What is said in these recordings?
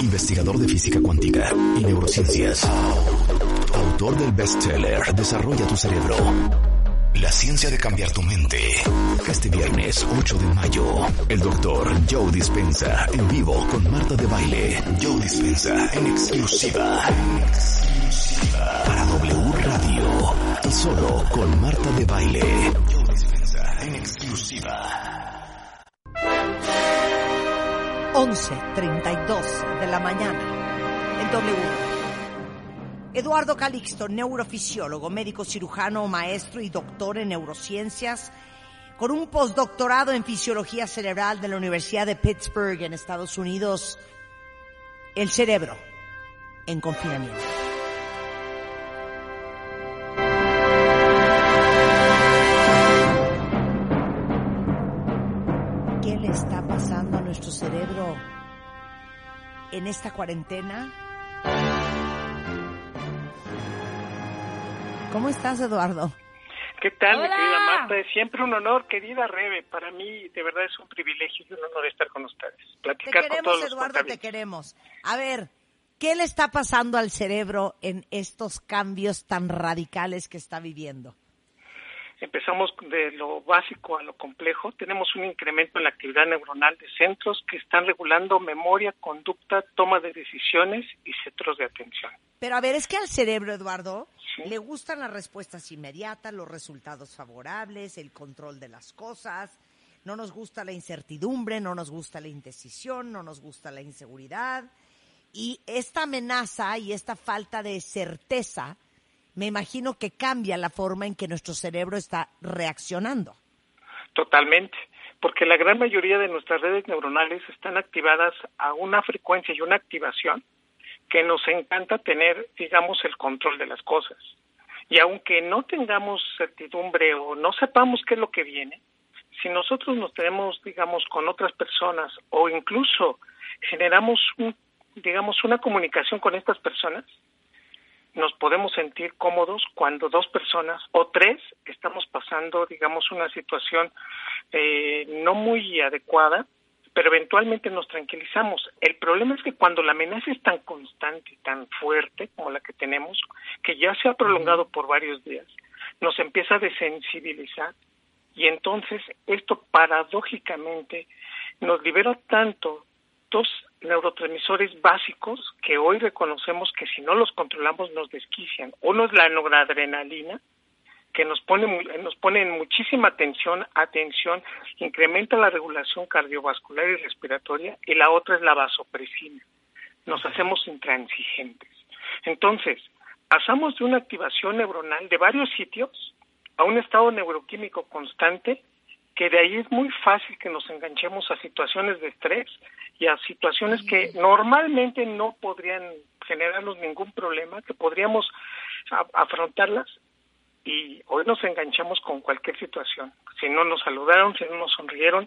investigador de física cuántica y neurociencias. Autor del bestseller Desarrolla tu cerebro. La ciencia de cambiar tu mente. Este viernes 8 de mayo, el doctor Joe Dispensa en vivo con Marta de Baile. Joe Dispensa en exclusiva. Para W Radio. Y solo con Marta de Baile. Joe Dispensa en exclusiva. 11.32 de la mañana en W. Eduardo Calixto, neurofisiólogo, médico cirujano, maestro y doctor en neurociencias, con un postdoctorado en fisiología cerebral de la Universidad de Pittsburgh en Estados Unidos. El cerebro en confinamiento. En esta cuarentena? ¿Cómo estás, Eduardo? ¿Qué tal, mi querida Marta? Es siempre un honor, querida Rebe. Para mí, de verdad, es un privilegio y un honor estar con ustedes. Te Platicar con queremos, todos los Eduardo, te queremos. A ver, ¿qué le está pasando al cerebro en estos cambios tan radicales que está viviendo? Empezamos de lo básico a lo complejo. Tenemos un incremento en la actividad neuronal de centros que están regulando memoria, conducta, toma de decisiones y centros de atención. Pero a ver, es que al cerebro, Eduardo, Sí. le gustan las respuestas inmediatas, los resultados favorables, el control de las cosas. No nos gusta la incertidumbre, no nos gusta la indecisión, no nos gusta la inseguridad. Y esta amenaza y esta falta de certeza, me imagino que cambia la forma en que nuestro cerebro está reaccionando. Totalmente. Porque la gran mayoría de nuestras redes neuronales están activadas a una frecuencia y una activación que nos encanta tener, digamos, el control de las cosas. Y aunque no tengamos certidumbre o no sepamos qué es lo que viene, si nosotros nos tenemos, digamos, con otras personas o incluso generamos, un, digamos, una comunicación con estas personas, nos podemos sentir cómodos cuando dos personas o tres estamos pasando, digamos, una situación eh, no muy adecuada, pero eventualmente nos tranquilizamos. El problema es que cuando la amenaza es tan constante y tan fuerte como la que tenemos, que ya se ha prolongado por varios días, nos empieza a desensibilizar y entonces esto paradójicamente nos libera tanto dos neurotransmisores básicos que hoy reconocemos que si no los controlamos nos desquician. Uno es la noradrenalina, que nos pone nos pone en muchísima atención, atención, incrementa la regulación cardiovascular y respiratoria, y la otra es la vasopresina. Nos hacemos intransigentes. Entonces, pasamos de una activación neuronal de varios sitios a un estado neuroquímico constante que de ahí es muy fácil que nos enganchemos a situaciones de estrés y a situaciones que normalmente no podrían generarnos ningún problema, que podríamos afrontarlas y hoy nos enganchamos con cualquier situación. Si no nos saludaron, si no nos sonrieron,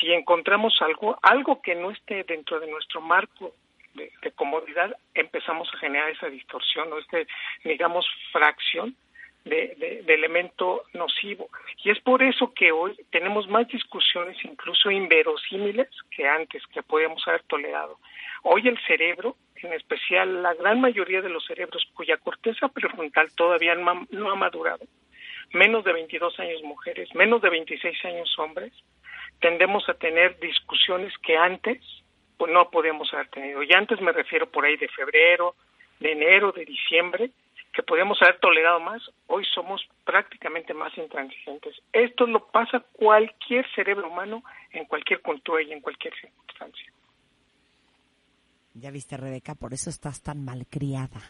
si encontramos algo, algo que no esté dentro de nuestro marco de, de comodidad, empezamos a generar esa distorsión o este, digamos, fracción de, elemento nocivo. Y es por eso que hoy tenemos más discusiones, incluso inverosímiles, que antes, que podíamos haber tolerado. Hoy el cerebro, en especial la gran mayoría de los cerebros cuya corteza prefrontal todavía no ha- no ha madurado, menos de 22 años mujeres, menos de 26 años hombres, tendemos a tener discusiones que antes pues, no podíamos haber tenido. Y antes me refiero por ahí de febrero, de enero, de diciembre, que podíamos haber tolerado más, hoy somos prácticamente más intransigentes. Esto lo pasa cualquier cerebro humano en cualquier cultura y en cualquier circunstancia. Ya viste, Rebeca, por eso estás tan malcriada.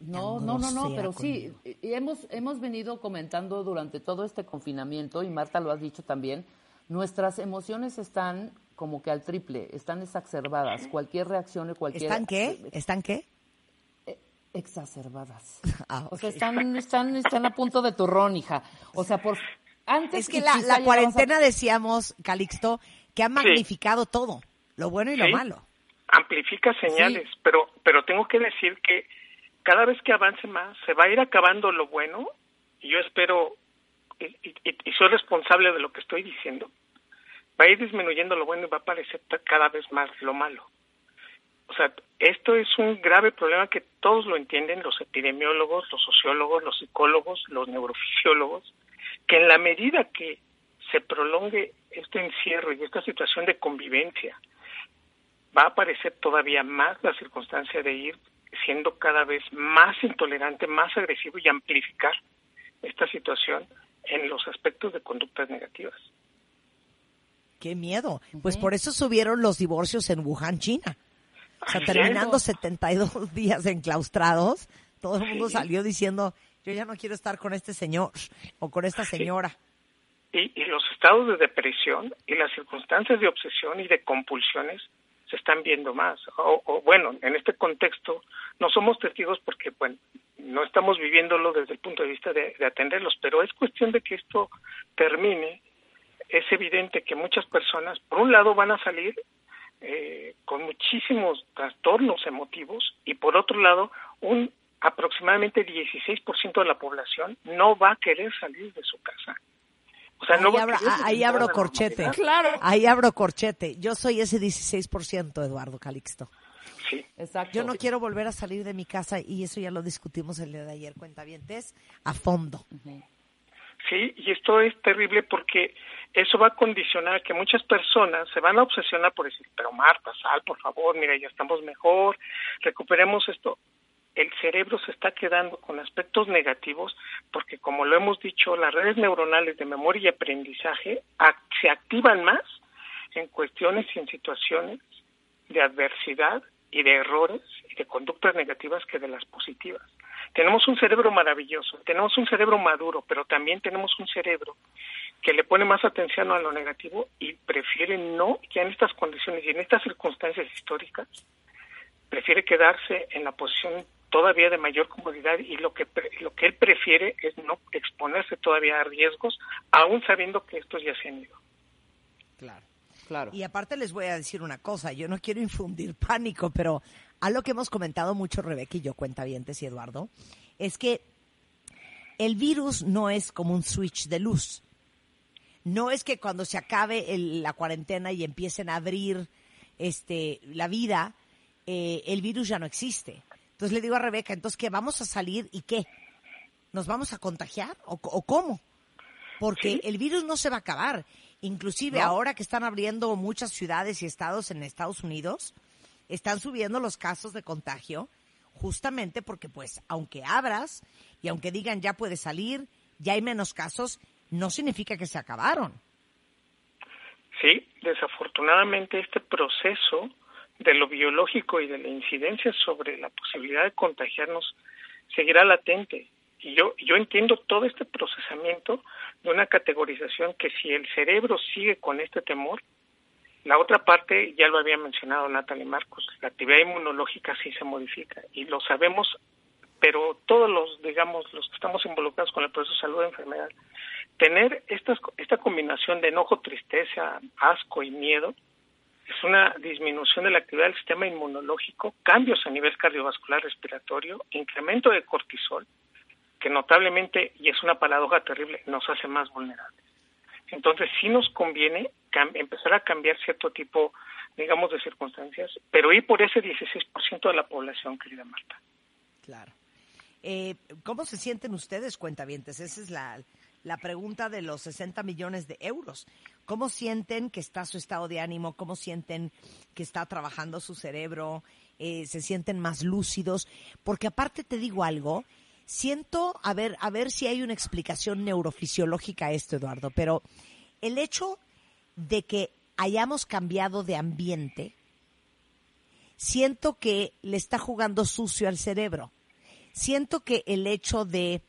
No, no, no, no, pero sí, y hemos, hemos venido comentando durante todo este confinamiento, y Marta lo has dicho también, nuestras emociones están como que al triple, están exacerbadas. Cualquier reacción y cualquier... ¿Están qué? ¿Están qué? Exacerbadas. Ah, O sea, están, están, están a punto de turrón, hija. O sea, por... Antes Es que la, a- cuarentena, decíamos, Calixto, que ha magnificado todo, lo bueno y lo Sí. malo. amplifica señales, pero pero tengo que decir que cada vez que avance más se va a ir acabando lo bueno y yo espero y, y- y soy responsable de lo que estoy diciendo va a ir disminuyendo lo bueno y va a aparecer cada vez más lo malo O sea, esto es un grave problema que todos lo entienden, los epidemiólogos, los sociólogos, los psicólogos, los neurofisiólogos, que en la medida que se prolongue este encierro y esta situación de convivencia, va a aparecer todavía más la circunstancia de ir siendo cada vez más intolerante, más agresivo y amplificar esta situación en los aspectos de conductas negativas. Qué miedo. Pues por eso subieron los divorcios en Wuhan, China. O sea, terminando 72 días enclaustrados, todo el mundo salió diciendo, yo ya no quiero estar con este señor o con esta señora. Y, y, los estados de depresión y las circunstancias de obsesión y de compulsiones se están viendo más. O, bueno, en este contexto no somos testigos porque, bueno, no estamos viviéndolo desde el punto de vista de, atenderlos, pero es cuestión de que esto termine. Es evidente que muchas personas, por un lado, van a salir eh, con muchísimos trastornos emotivos y por otro lado, un aproximadamente 16% de la población no va a querer salir de su casa. O sea, no ahí, abro corchete. Claro. Ahí abro corchete. Yo soy ese 16%, Eduardo Calixto. Sí. Exacto. Yo no quiero volver a salir de mi casa y eso ya lo discutimos el día de ayer, cuentavientes, a fondo. Sí, y esto es terrible porque eso va a condicionar que muchas personas se van a obsesionar por decir, pero Marta, sal, por favor, mira, ya estamos mejor, recuperemos esto el cerebro se está quedando con aspectos negativos porque, como lo hemos dicho, las redes neuronales de memoria y aprendizaje se activan más en cuestiones y en situaciones de adversidad y de errores y de conductas negativas que de las positivas. Tenemos un cerebro maravilloso, tenemos un cerebro maduro, pero también tenemos un cerebro que le pone más atención a lo negativo y prefiere no, ya en estas condiciones y en estas circunstancias históricas, prefiere quedarse en la posición todavía de mayor comodidad y lo que lo que él prefiere es no exponerse todavía a riesgos, aún sabiendo que estos ya se han ido. Claro, claro. Y aparte les voy a decir una cosa, yo no quiero infundir pánico, pero algo que hemos comentado mucho Rebeca y yo, cuenta cuentavientes y Eduardo, es que el virus no es como un switch de luz. No es que cuando se acabe la cuarentena y empiecen a abrir este la vida, eh, el virus ya no existe entonces le digo a Rebeca, entonces, ¿qué? ¿Vamos a salir y qué? ¿Nos vamos a contagiar o, cómo? Porque el virus no se va a acabar. Inclusive ahora que están abriendo muchas ciudades y estados en Estados Unidos, están subiendo los casos de contagio justamente porque pues aunque abras y aunque digan ya puede salir, ya hay menos casos, no significa que se acabaron. Sí, desafortunadamente este proceso de lo biológico y de la incidencia sobre la posibilidad de contagiarnos seguirá latente. Y yo, yo entiendo todo este procesamiento de una categorización que si el cerebro sigue con este temor, la otra parte, ya lo había mencionado Natalie Marcos, la actividad inmunológica sí se modifica y lo sabemos, pero todos los, digamos, los que estamos involucrados con el proceso de salud de enfermedad, tener estas, esta combinación de enojo, tristeza, asco y miedo, es una disminución de la actividad del sistema inmunológico, cambios a nivel cardiovascular respiratorio, incremento de cortisol, que notablemente, y es una paradoja terrible, nos hace más vulnerables. Entonces, sí nos conviene empezar a cambiar cierto tipo, digamos, de circunstancias, pero ir por ese 16% de la población, querida Marta. Claro. Eh, ¿Cómo se sienten ustedes, cuentavientes? Esa es la, la pregunta de los 60 millones de euros. ¿Cómo sienten que está su estado de ánimo? ¿Cómo sienten que está trabajando su cerebro? Eh, ¿Se sienten más lúcidos? Porque aparte te digo algo, siento, a ver, a ver si hay una explicación neurofisiológica a esto, Eduardo, pero el hecho de que hayamos cambiado de ambiente, siento que le está jugando sucio al cerebro. Siento que el hecho de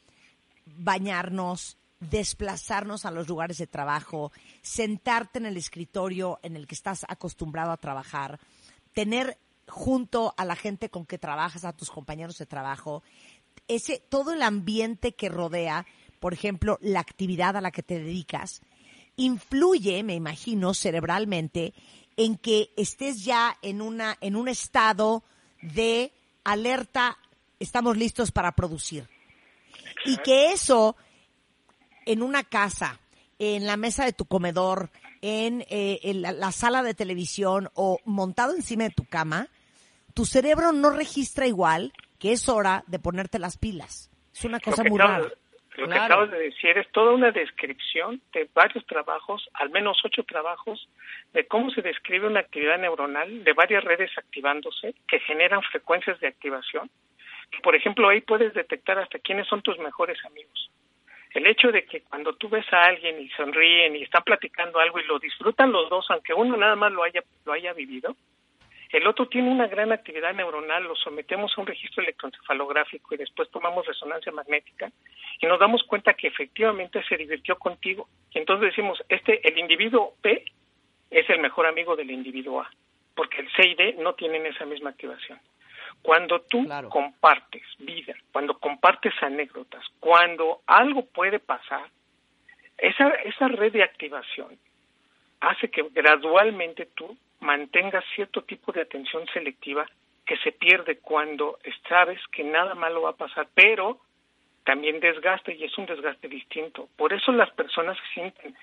bañarnos, desplazarnos a los lugares de trabajo, sentarte en el escritorio en el que estás acostumbrado a trabajar, tener junto a la gente con que trabajas, a tus compañeros de trabajo, ese todo el ambiente que rodea, por ejemplo, la actividad a la que te dedicas, influye, me imagino, cerebralmente en que estés ya en una en un estado de alerta, estamos listos para producir. Y que eso en una casa, en la mesa de tu comedor, en, eh, la, sala de televisión o montado encima de tu cama, tu cerebro no registra igual que es hora de ponerte las pilas. Es una cosa muy rara. Lo que acabas de decir es toda una descripción de varios trabajos, al menos ocho trabajos, de cómo se describe una actividad neuronal de varias redes activándose que generan frecuencias de activación. Por ejemplo, ahí puedes detectar hasta quiénes son tus mejores amigos. El hecho de que cuando tú ves a alguien y sonríen y están platicando algo y lo disfrutan los dos, aunque uno nada más lo haya, lo haya vivido, el otro tiene una gran actividad neuronal, lo sometemos a un registro electroencefalográfico y después tomamos resonancia magnética y nos damos cuenta que efectivamente se divirtió contigo. Y entonces decimos, este, el individuo P es el mejor amigo del individuo A, porque el C y D no tienen esa misma activación. Cuando tú compartes vida, cuando compartes anécdotas, cuando algo puede pasar, esa, esa red de activación hace que gradualmente tú mantengas cierto tipo de atención selectiva que se pierde cuando sabes que nada malo va a pasar, pero también desgaste y es un desgaste distinto. Por eso las personas se sienten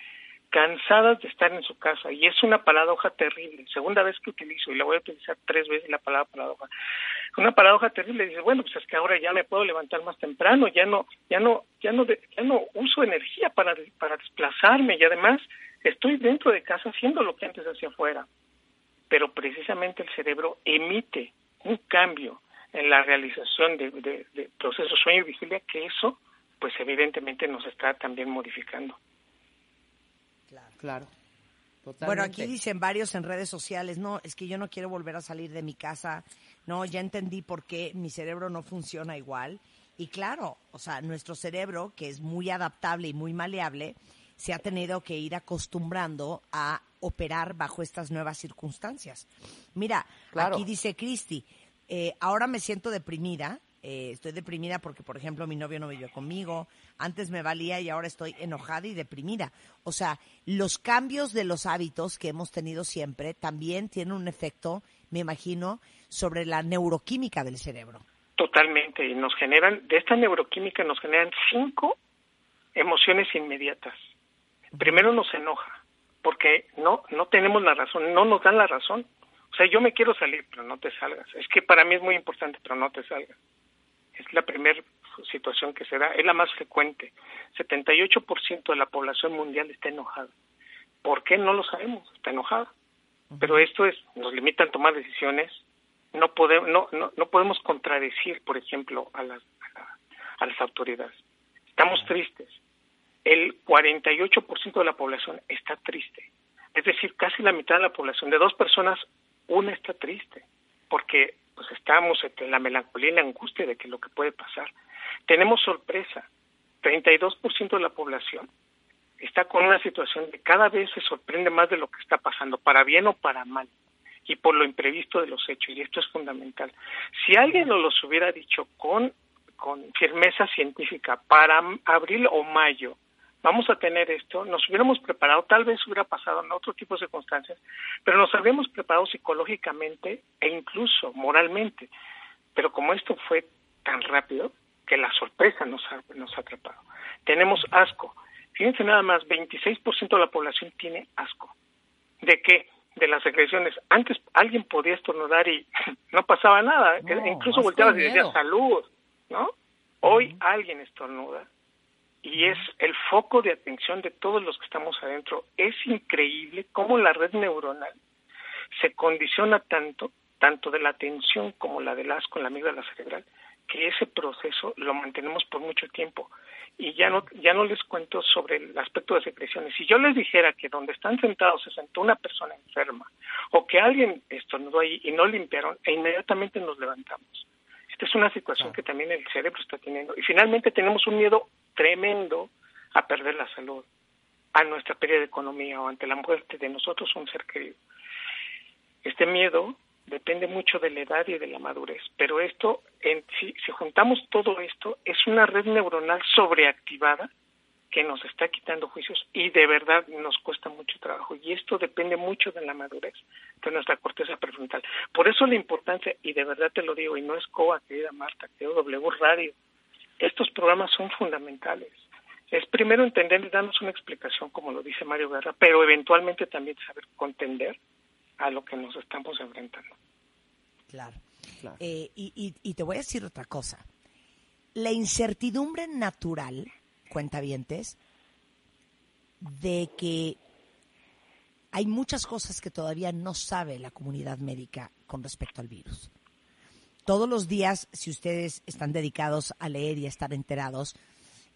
cansadas de estar en su casa y es una paradoja terrible. Segunda vez que utilizo y la voy a utilizar tres veces la palabra paradoja. Una paradoja terrible dice, bueno, pues es que ahora ya me puedo levantar más temprano, ya no ya no ya no ya no uso energía para para desplazarme y además estoy dentro de casa haciendo lo que antes hacía afuera. Pero precisamente el cerebro emite un cambio en la realización de, de procesos sueño y vigilia que eso pues evidentemente nos está también modificando. Claro. Bueno, aquí dicen varios en redes sociales, no, es que yo no quiero volver a salir de mi casa, no, ya entendí por qué mi cerebro no funciona igual. Y claro, o sea, nuestro cerebro, que es muy adaptable y muy maleable, se ha tenido que ir acostumbrando a operar bajo estas nuevas circunstancias. Mira, aquí dice Cristi, eh, ahora me siento deprimida, eh, estoy deprimida porque, por ejemplo, mi novio no vivió conmigo, antes me valía y ahora estoy enojada y deprimida. O sea, los cambios de los hábitos que hemos tenido siempre también tienen un efecto, me imagino, sobre la neuroquímica del cerebro. Totalmente, y nos generan, de esta neuroquímica nos generan cinco emociones inmediatas. Primero nos enoja, porque no, no tenemos la razón, no nos dan la razón. O sea, yo me quiero salir, pero no te salgas. Es que para mí es muy importante, pero no te salgas es la primera situación que se da, es la más frecuente. 78% de la población mundial está enojada. ¿Por qué? No lo sabemos, está enojada. Pero esto es, nos limitan a tomar decisiones, no podemos, no, no, no podemos contradecir, por ejemplo, a las, a, las autoridades. Estamos tristes. El 48% de la población está triste. Es decir, casi la mitad de la población, de dos personas, una está triste, porque pues estamos entre la melancolía y la angustia de que lo que puede pasar. Tenemos sorpresa. 32% de la población está con una situación de cada vez se sorprende más de lo que está pasando, para bien o para mal, y por lo imprevisto de los hechos, y esto es fundamental. Si alguien nos los hubiera dicho con firmeza científica para abril o mayo, vamos a tener esto, nos hubiéramos preparado, tal vez hubiera pasado en otro tipo de circunstancias, pero nos habríamos preparado psicológicamente e incluso moralmente. Pero como esto fue tan rápido, que la sorpresa nos ha, nos ha atrapado. Tenemos asco. Fíjense nada más, 26% de la población tiene asco. ¿De qué? De las agresiones. Antes alguien podía estornudar y no pasaba nada. Incluso volteaba y decía salud, ¿no? Hoy alguien estornuda y es el foco de atención de todos los que estamos adentro. Es increíble cómo la red neuronal se condiciona tanto, tanto de la atención como la del asco en la amígdala cerebral, que ese proceso lo mantenemos por mucho tiempo. Y ya no, ya no les cuento sobre el aspecto de secreciones. Si yo les dijera que donde están sentados se sentó una persona enferma o que alguien estornudó ahí y no limpiaron, e inmediatamente nos levantamos. Esta es una situación que también el cerebro está teniendo. Y finalmente tenemos un miedo tremendo a perder la salud, a nuestra pérdida de economía o ante la muerte de nosotros un ser querido. Este miedo depende mucho de la edad y de la madurez, pero esto, en, si, si juntamos todo esto, es una red neuronal sobreactivada que nos está quitando juicios y de verdad nos cuesta mucho trabajo. Y esto depende mucho de la madurez de nuestra corteza prefrontal. Por eso la importancia, y de verdad te lo digo, y no es COA, querida Marta, que W Radio, estos programas son fundamentales. Es primero entender y darnos una explicación, como lo dice Mario Guerra, pero eventualmente también saber contender a lo que nos estamos enfrentando. Claro. Eh, y, y, te voy a decir otra cosa. La incertidumbre natural, cuentavientes, de que hay muchas cosas que todavía no sabe la comunidad médica con respecto al virus. Todos los días, si ustedes están dedicados a leer y a estar enterados,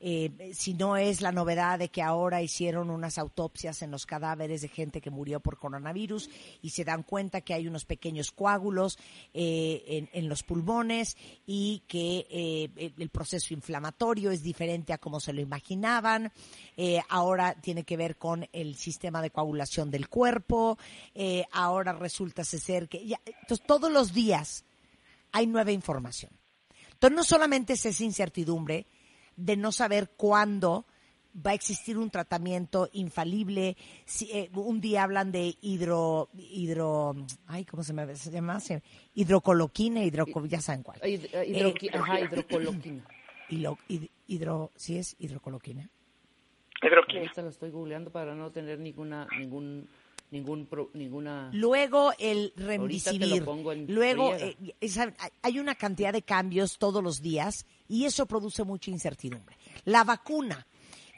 eh, si no es la novedad de que ahora hicieron unas autopsias en los cadáveres de gente que murió por coronavirus y se dan cuenta que hay unos pequeños coágulos eh, en, los pulmones y que eh, el proceso inflamatorio es diferente a como se lo imaginaban. ahora tiene que ver con el sistema de coagulación del cuerpo. ahora resulta ser que ya, entonces todos los días hay nueva información. Entonces no solamente es esa incertidumbre, de no saber cuándo va a existir un tratamiento infalible. Si, eh, un día hablan de hidro, hidro, ay, ¿cómo se, me, se llama? Hidrocoloquina, hidro, ya saben cuál. Eh, eh, ajá, hidrocoloquina. hidro, ¿sí es hidrocoloquina? Hidroquina. Ahorita lo estoy googleando para no tener ninguna, ningún ningún ninguna luego el remdesivir luego hay una cantidad de cambios todos los días y eso produce mucha incertidumbre. La vacuna,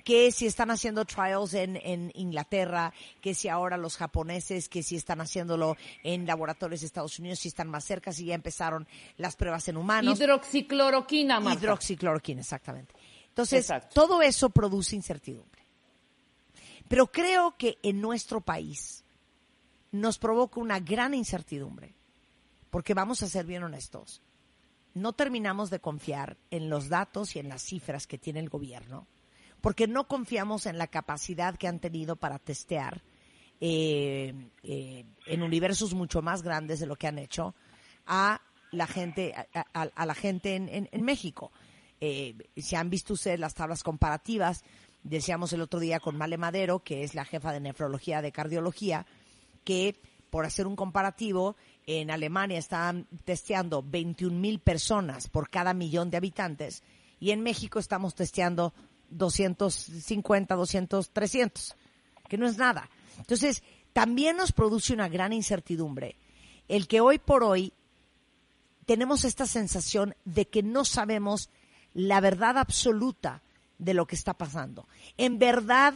que si están haciendo trials en, en, Inglaterra, que si ahora los japoneses, que si están haciéndolo en laboratorios de Estados Unidos, si están más cerca, si ya empezaron las pruebas en humanos. Hidroxicloroquina, Marta. Hidroxicloroquina, exactamente. Entonces, todo eso produce incertidumbre. Pero creo que en nuestro país nos provoca una gran incertidumbre, porque vamos a ser bien honestos no terminamos de confiar en los datos y en las cifras que tiene el gobierno, porque no confiamos en la capacidad que han tenido para testear eh, eh, en universos mucho más grandes de lo que han hecho a la gente, a, la gente en, México. Eh, si han visto ustedes las tablas comparativas, decíamos el otro día con Male Madero, que es la jefa de nefrología de cardiología, que por hacer un comparativo, en Alemania están testeando 21 mil personas por cada millón de habitantes y en México estamos testeando 250, 200, 300, que no es nada. Entonces, también nos produce una gran incertidumbre el que hoy por hoy tenemos esta sensación de que no sabemos la verdad absoluta de lo que está pasando. En verdad,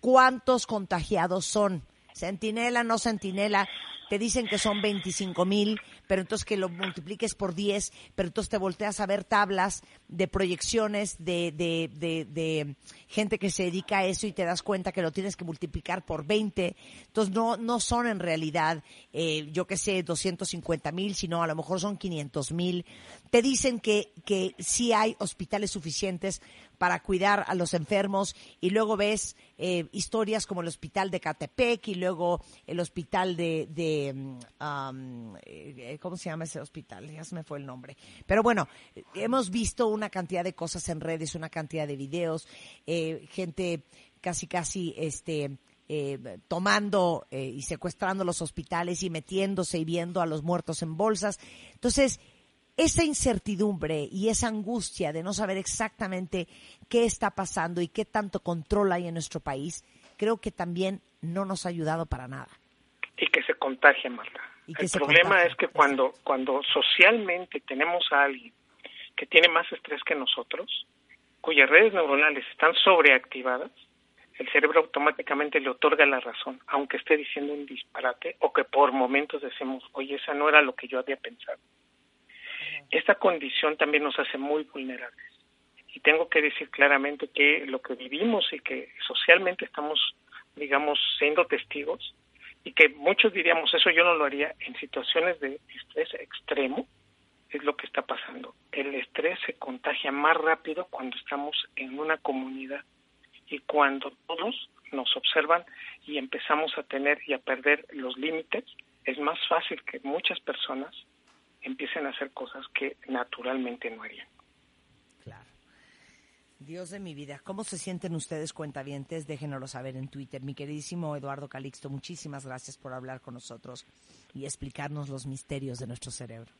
¿cuántos contagiados son? Centinela, no centinela, te dicen que son 25 mil, pero entonces que lo multipliques por 10, pero entonces te volteas a ver tablas de proyecciones de, de, de, gente que se dedica a eso y te das cuenta que lo tienes que multiplicar por 20. Entonces no, no son en realidad, eh, yo qué sé, 250 mil, sino a lo mejor son 500 mil. Te dicen que, que sí hay hospitales suficientes para cuidar a los enfermos y luego ves eh, historias como el hospital de Catepec y luego el hospital de, de eh, ¿cómo se llama ese hospital? Ya se me fue el nombre. Pero bueno, hemos visto una cantidad de cosas en redes, una cantidad de videos, eh, gente casi casi este tomando y secuestrando los hospitales y metiéndose y viendo a los muertos en bolsas. Entonces, esa incertidumbre y esa angustia de no saber exactamente qué está pasando y qué tanto control hay en nuestro país, creo que también no nos ha ayudado para nada. Y que se contagia, Marta. El problema es que cuando, cuando socialmente tenemos a alguien que tiene más estrés que nosotros, cuyas redes neuronales están sobreactivadas, el cerebro automáticamente le otorga la razón, aunque esté diciendo un disparate o que por momentos decimos, oye, esa no era lo que yo había pensado. Esta condición también nos hace muy vulnerables. Y tengo que decir claramente que lo que vivimos y que socialmente estamos, digamos, siendo testigos, y que muchos diríamos, eso yo no lo haría en situaciones de estrés extremo, es lo que está pasando. El estrés se contagia más rápido cuando estamos en una comunidad y cuando todos nos observan y empezamos a tener y a perder los límites, es más fácil que muchas personas empiecen a hacer cosas que naturalmente no harían. Claro. Dios de mi vida, ¿cómo se sienten ustedes cuentavientes? Déjenoslo saber en Twitter. Mi queridísimo Eduardo Calixto, muchísimas gracias por hablar con nosotros y explicarnos los misterios de nuestro cerebro.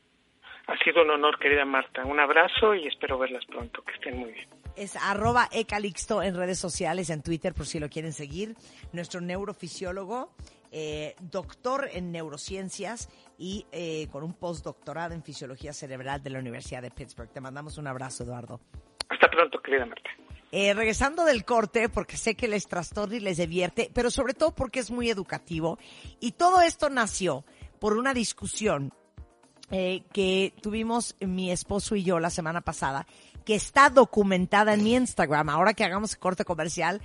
Ha sido un honor, querida Marta. Un abrazo y espero verlas pronto. Que estén muy bien. Es arroba ecalixto en redes sociales, en Twitter, por si lo quieren seguir. Nuestro neurofisiólogo eh, doctor en neurociencias y eh, con un postdoctorado en fisiología cerebral de la Universidad de Pittsburgh. Te mandamos un abrazo, Eduardo. Hasta pronto, querida Marta. Eh, regresando del corte, porque sé que les trastorna y les divierte, pero sobre todo porque es muy educativo. Y todo esto nació por una discusión eh, que tuvimos mi esposo y yo la semana pasada, que está documentada en mi Instagram. Ahora que hagamos el corte comercial,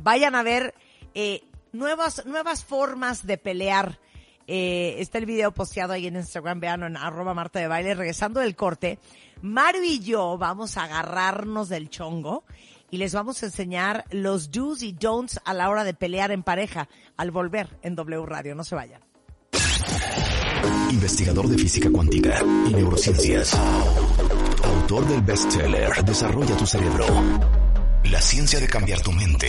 vayan a ver eh, nuevas, nuevas formas de pelear. Eh, está el video posteado ahí en Instagram, vean en arroba Marta de Baile. Regresando del corte, Mario y yo vamos a agarrarnos del chongo y les vamos a enseñar los do's y don'ts a la hora de pelear en pareja al volver en W Radio. No se vayan. Investigador de física cuántica y neurociencias. Autor del bestseller Desarrolla tu cerebro. La ciencia de cambiar tu mente.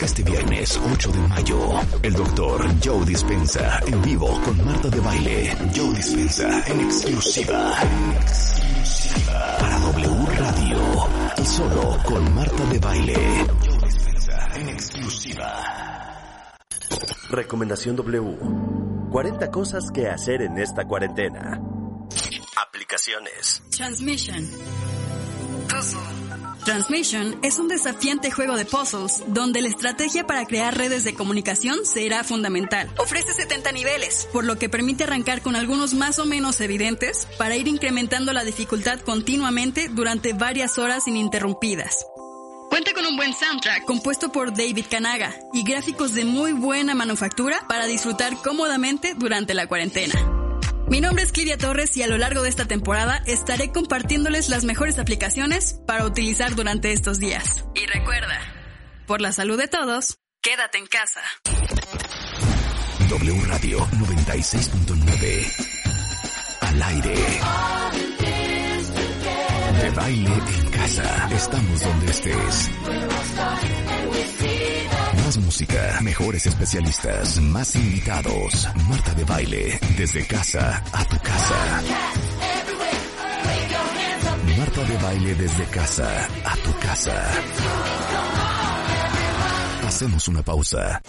Este viernes 8 de mayo, el doctor Joe Dispensa en vivo con Marta de Baile. Joe Dispensa en exclusiva. Exclusiva. Para W Radio. Y solo con Marta de Baile. Joe Dispensa en exclusiva. Recomendación W. 40 cosas que hacer en esta cuarentena. Aplicaciones. Transmission. Transmission es un desafiante juego de puzzles donde la estrategia para crear redes de comunicación será fundamental. Ofrece 70 niveles, por lo que permite arrancar con algunos más o menos evidentes para ir incrementando la dificultad continuamente durante varias horas ininterrumpidas. Cuenta con un buen soundtrack compuesto por David Kanaga y gráficos de muy buena manufactura para disfrutar cómodamente durante la cuarentena. Mi nombre es Kiria Torres y a lo largo de esta temporada estaré compartiéndoles las mejores aplicaciones para utilizar durante estos días. Y recuerda, por la salud de todos, quédate en casa. W Radio 96.9. Al aire. De baile en casa. Estamos donde estés. Música, mejores especialistas, más invitados. Marta de baile, desde casa a tu casa. Marta de baile desde casa a tu casa. Hacemos una pausa.